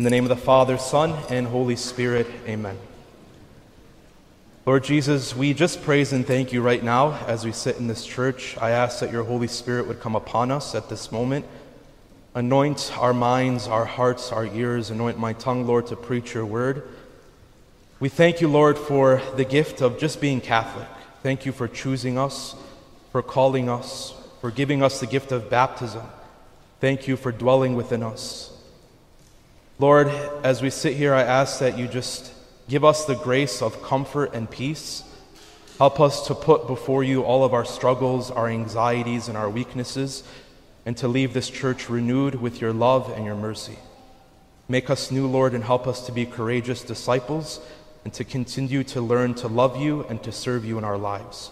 In the name of the Father, Son, and Holy Spirit, amen. Lord Jesus, we just praise and thank you right now as we sit in this church. I ask that your Holy Spirit would come upon us at this moment. Anoint our minds, our hearts, our ears. Anoint my tongue, Lord, to preach your word. We thank you, Lord, for the gift of just being Catholic. Thank you for choosing us, for calling us, for giving us the gift of baptism. Thank you for dwelling within us. Lord, as we sit here, I ask that you just give us the grace of comfort and peace. Help us to put before you all of our struggles, our anxieties, and our weaknesses, and to leave this church renewed with your love and your mercy. Make us new, Lord, and help us to be courageous disciples and to continue to learn to love you and to serve you in our lives.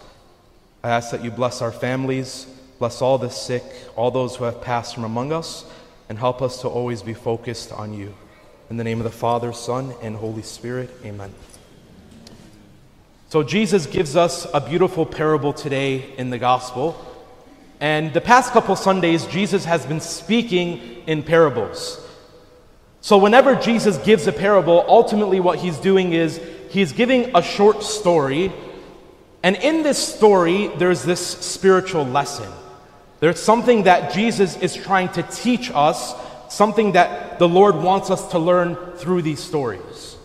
I ask that you bless our families, bless all the sick, all those who have passed from among us, and help us to always be focused on you. In the name of the Father, Son, and Holy Spirit, amen. So, Jesus gives us a beautiful parable today in the gospel. And the past couple Sundays, Jesus has been speaking in parables. So, whenever Jesus gives a parable, ultimately what he's doing is he's giving a short story. And in this story, there's this spiritual lesson. There's something that Jesus is trying to teach us, something that the Lord wants us to learn through these stories.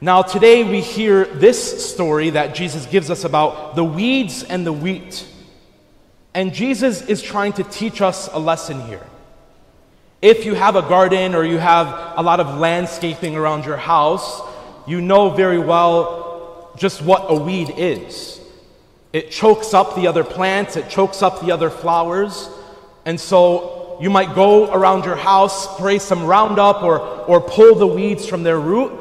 Now, today we hear this story that Jesus gives us about the weeds and the wheat. And Jesus is trying to teach us a lesson here. If you have a garden or you have a lot of landscaping around your house, you know very well just what a weed is. It chokes up the other plants, it chokes up the other flowers. And so you might go around your house, spray some Roundup, or, or pull the weeds from their root.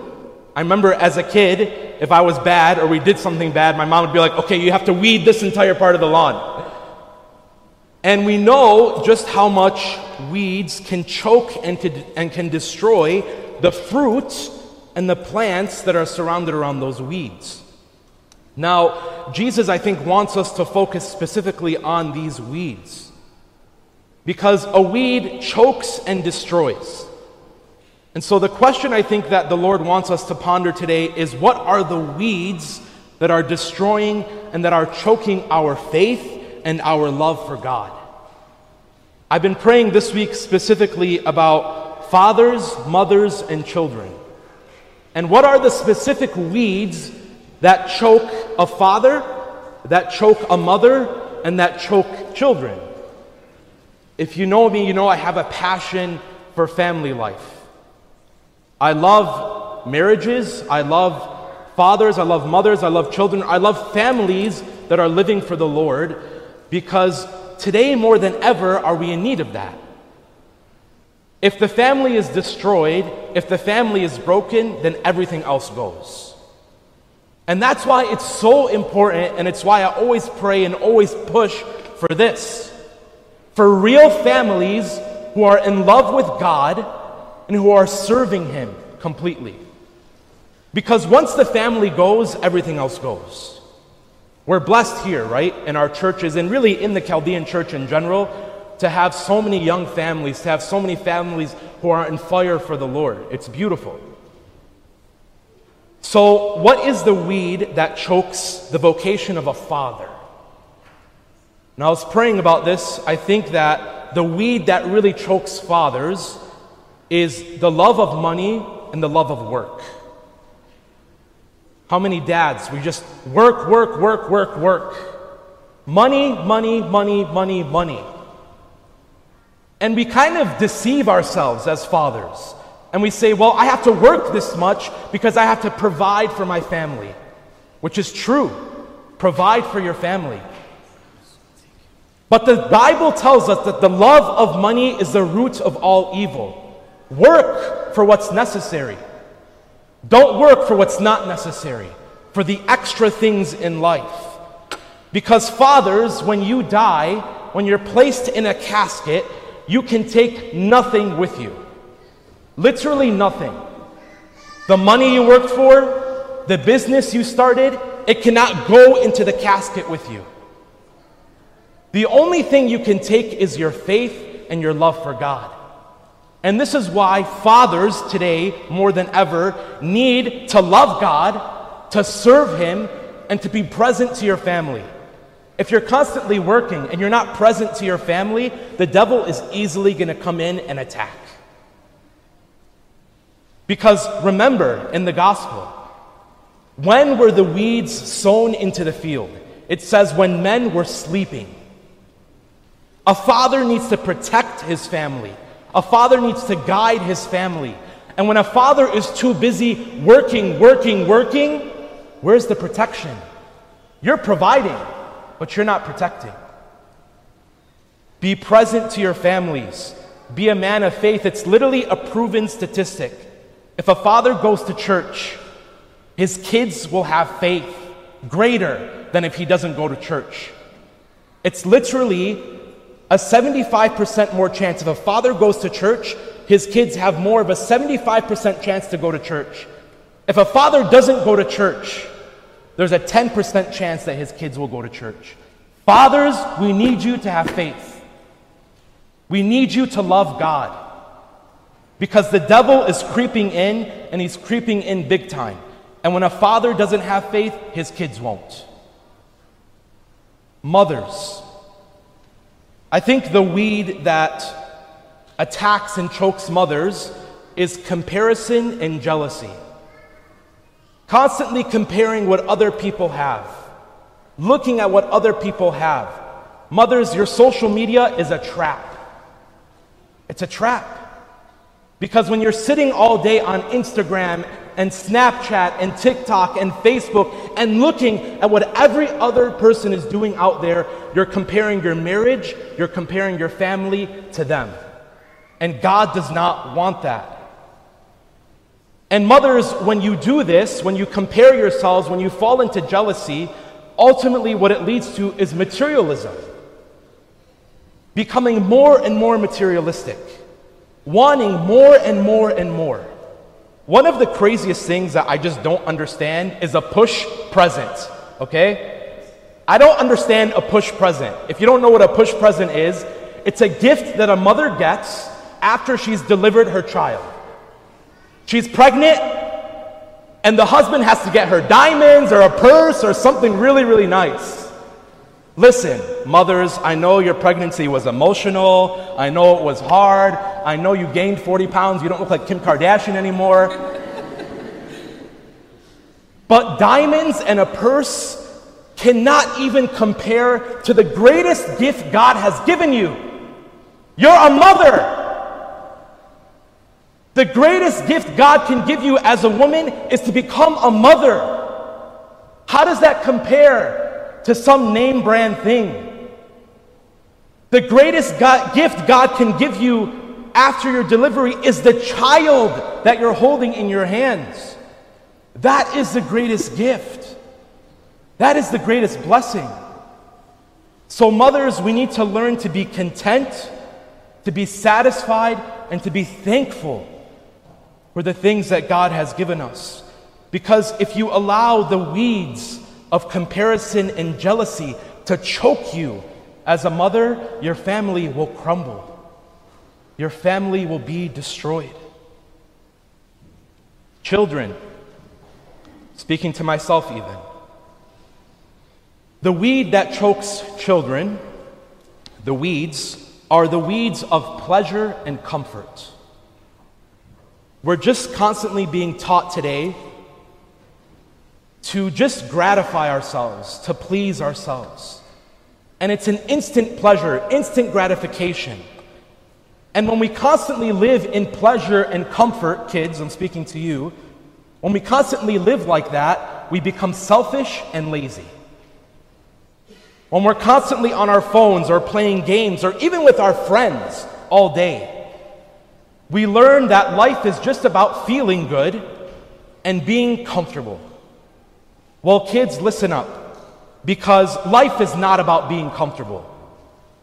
I remember as a kid, if I was bad or we did something bad, my mom would be like, okay, you have to weed this entire part of the lawn. And we know just how much weeds can choke and, to, and can destroy the fruits and the plants that are surrounded around those weeds. Now, Jesus, I think, wants us to focus specifically on these weeds. Because a weed chokes and destroys. And so, the question I think that the Lord wants us to ponder today is what are the weeds that are destroying and that are choking our faith and our love for God. I've been praying this week specifically about fathers, mothers, and children. And what are the specific weeds that choke a father, that choke a mother, and that choke children? If you know me, you know I have a passion for family life. I love marriages, I love fathers, I love mothers, I love children, I love families that are living for the Lord because today more than ever are we in need of that. If the family is destroyed, if the family is broken, then everything else goes. And that's why it's so important, and it's why I always pray and always push for this. For real families who are in love with God and who are serving Him completely. Because once the family goes, everything else goes. We're blessed here, right, in our churches and really in the Chaldean church in general to have so many young families, to have so many families who are on fire for the Lord. It's beautiful. So, what is the weed that chokes the vocation of a father? Now, I was praying about this. I think that the weed that really chokes fathers is the love of money and the love of work. How many dads, we just work, work, work, work, work. Money, money, money, money, money. And we kind of deceive ourselves as fathers. And we say, well, I have to work this much because I have to provide for my family, which is true. Provide for your family. But the Bible tells us that the love of money is the root of all evil. Work for what's necessary. Don't work for what's not necessary, for the extra things in life. Because, fathers, when you die, when you're placed in a casket, you can take nothing with you. Literally nothing. The money you worked for, the business you started, it cannot go into the casket with you. The only thing you can take is your faith and your love for God. And this is why fathers today, more than ever, need to love God, to serve Him, and to be present to your family. If you're constantly working and you're not present to your family, the devil is easily going to come in and attack. Because remember, in the gospel, when were the weeds sown into the field? It says, when men were sleeping. A father needs to protect his family. A father needs to guide his family. And when a father is too busy working, working, working, where's the protection? You're providing, but you're not protecting. Be present to your families. Be a man of faith. It's literally a proven statistic. If a father goes to church, his kids will have faith greater than if he doesn't go to church. It's literally a 75% more chance if a father goes to church, his kids have more of a 75% chance to go to church. If a father doesn't go to church, there's a 10% chance that his kids will go to church. Fathers, we need you to have faith. We need you to love God. Because the devil is creeping in, and he's creeping in big time. And when a father doesn't have faith, his kids won't. Mothers, I think the weed that attacks and chokes mothers is comparison and jealousy. Constantly comparing what other people have, looking at what other people have. Mothers, your social media is a trap. It's a trap. Because when you're sitting all day on Instagram and Snapchat and TikTok and Facebook and looking at what every other person is doing out there, you're comparing your marriage, you're comparing your family to them. And God does not want that. And mothers, when you do this, when you compare yourselves, when you fall into jealousy, ultimately what it leads to is materialism. Becoming more and more materialistic, wanting more and more and more. One of the craziest things that I just don't understand is a push present, okay? I don't understand a push present. If you don't know what a push present is, it's a gift that a mother gets after she's delivered her child. She's pregnant, and the husband has to get her diamonds or a purse or something really, really nice. Listen, mothers, I know your pregnancy was emotional. I know it was hard. I know you gained 40 pounds. You don't look like Kim Kardashian anymore. but diamonds and a purse cannot even compare to the greatest gift God has given you. You're a mother. The greatest gift God can give you as a woman is to become a mother. How does that compare to some name brand thing. The greatest God, gift God can give you after your delivery is the child that you're holding in your hands. That is the greatest gift. That is the greatest blessing. So, mothers, we need to learn to be content, to be satisfied, and to be thankful for the things that God has given us. Because if you allow the weeds of comparison and jealousy to choke you. As a mother, your family will crumble. Your family will be destroyed. Children, speaking to myself even, the weed that chokes children, the weeds, are the weeds of pleasure and comfort. We're just constantly being taught today to just gratify ourselves, to please ourselves. And it's an instant pleasure, instant gratification. And when we constantly live in pleasure and comfort, kids, I'm speaking to you, when we constantly live like that, we become selfish and lazy. When we're constantly on our phones or playing games or even with our friends all day, we learn that life is just about feeling good and being comfortable. Well, kids, listen up. Because life is not about being comfortable.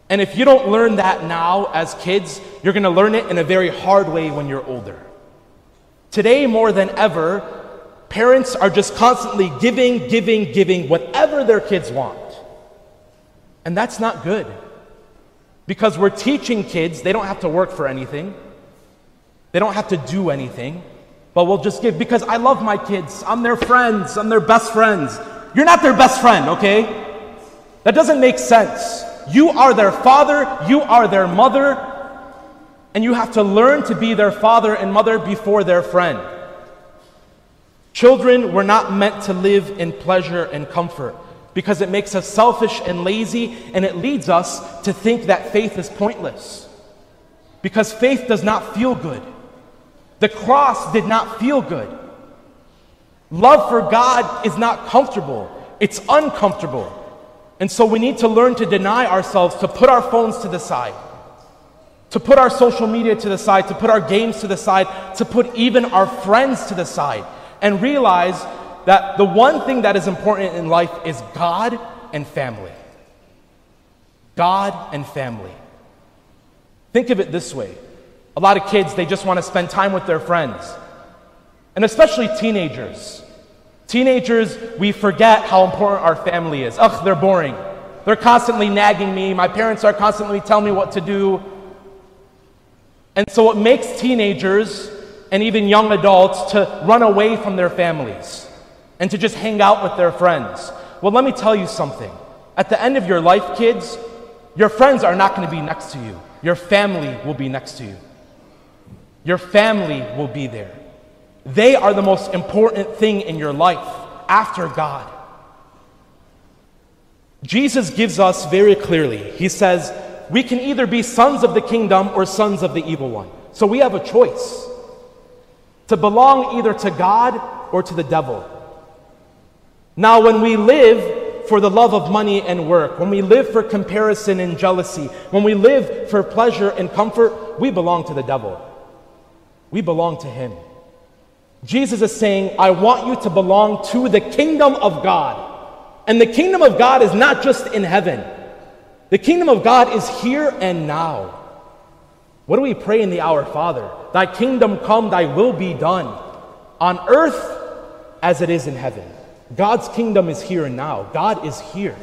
And if you don't learn that now as kids, you're going to learn it in a very hard way when you're older. Today, more than ever, parents are just constantly giving, giving, giving whatever their kids want. And that's not good. Because we're teaching kids they don't have to work for anything. They don't have to do anything, but we'll just give because I love my kids. I'm their friends, I'm their best friends. You're not their best friend, okay? That doesn't make sense. You are their father, you are their mother, and you have to learn to be their father and mother before their friend. Children were not meant to live in pleasure and comfort because it makes us selfish and lazy and it leads us to think that faith is pointless. Because faith does not feel good. The cross did not feel good. Love for God is not comfortable, it's uncomfortable. And so we need to learn to deny ourselves, to put our phones to the side, to put our social media to the side, to put our games to the side, to put even our friends to the side, and realize that the one thing that is important in life is God and family. God and family. Think of it this way a lot of kids, they just want to spend time with their friends, and especially teenagers. Teenagers, we forget how important our family is. Ugh, they're boring. They're constantly nagging me. My parents are constantly telling me what to do. And so, what makes teenagers and even young adults to run away from their families and to just hang out with their friends? Well, let me tell you something. At the end of your life, kids, your friends are not going to be next to you. Your family will be next to you. Your family will be there. They are the most important thing in your life after God. Jesus gives us very clearly, He says, we can either be sons of the kingdom or sons of the evil one. So we have a choice to belong either to God or to the devil. Now, when we live for the love of money and work, when we live for comparison and jealousy, when we live for pleasure and comfort, we belong to the devil. We belong to him. Jesus is saying, I want you to belong to the kingdom of God. And the kingdom of God is not just in heaven, the kingdom of God is here and now. What do we pray in the Our Father? Thy kingdom come, thy will be done on earth as it is in heaven. God's kingdom is here and now. God is here.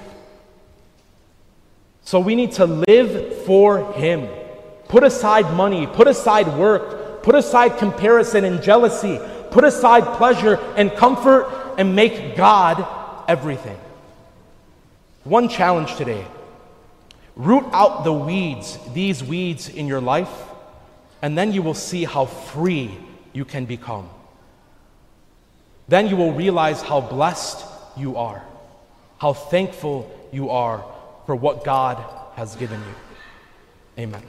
So we need to live for Him. Put aside money, put aside work, put aside comparison and jealousy, put aside pleasure and comfort, and make God everything. One challenge today root out the weeds, these weeds in your life, and then you will see how free you can become. Then you will realize how blessed you are, how thankful you are for what God has given you. Amen.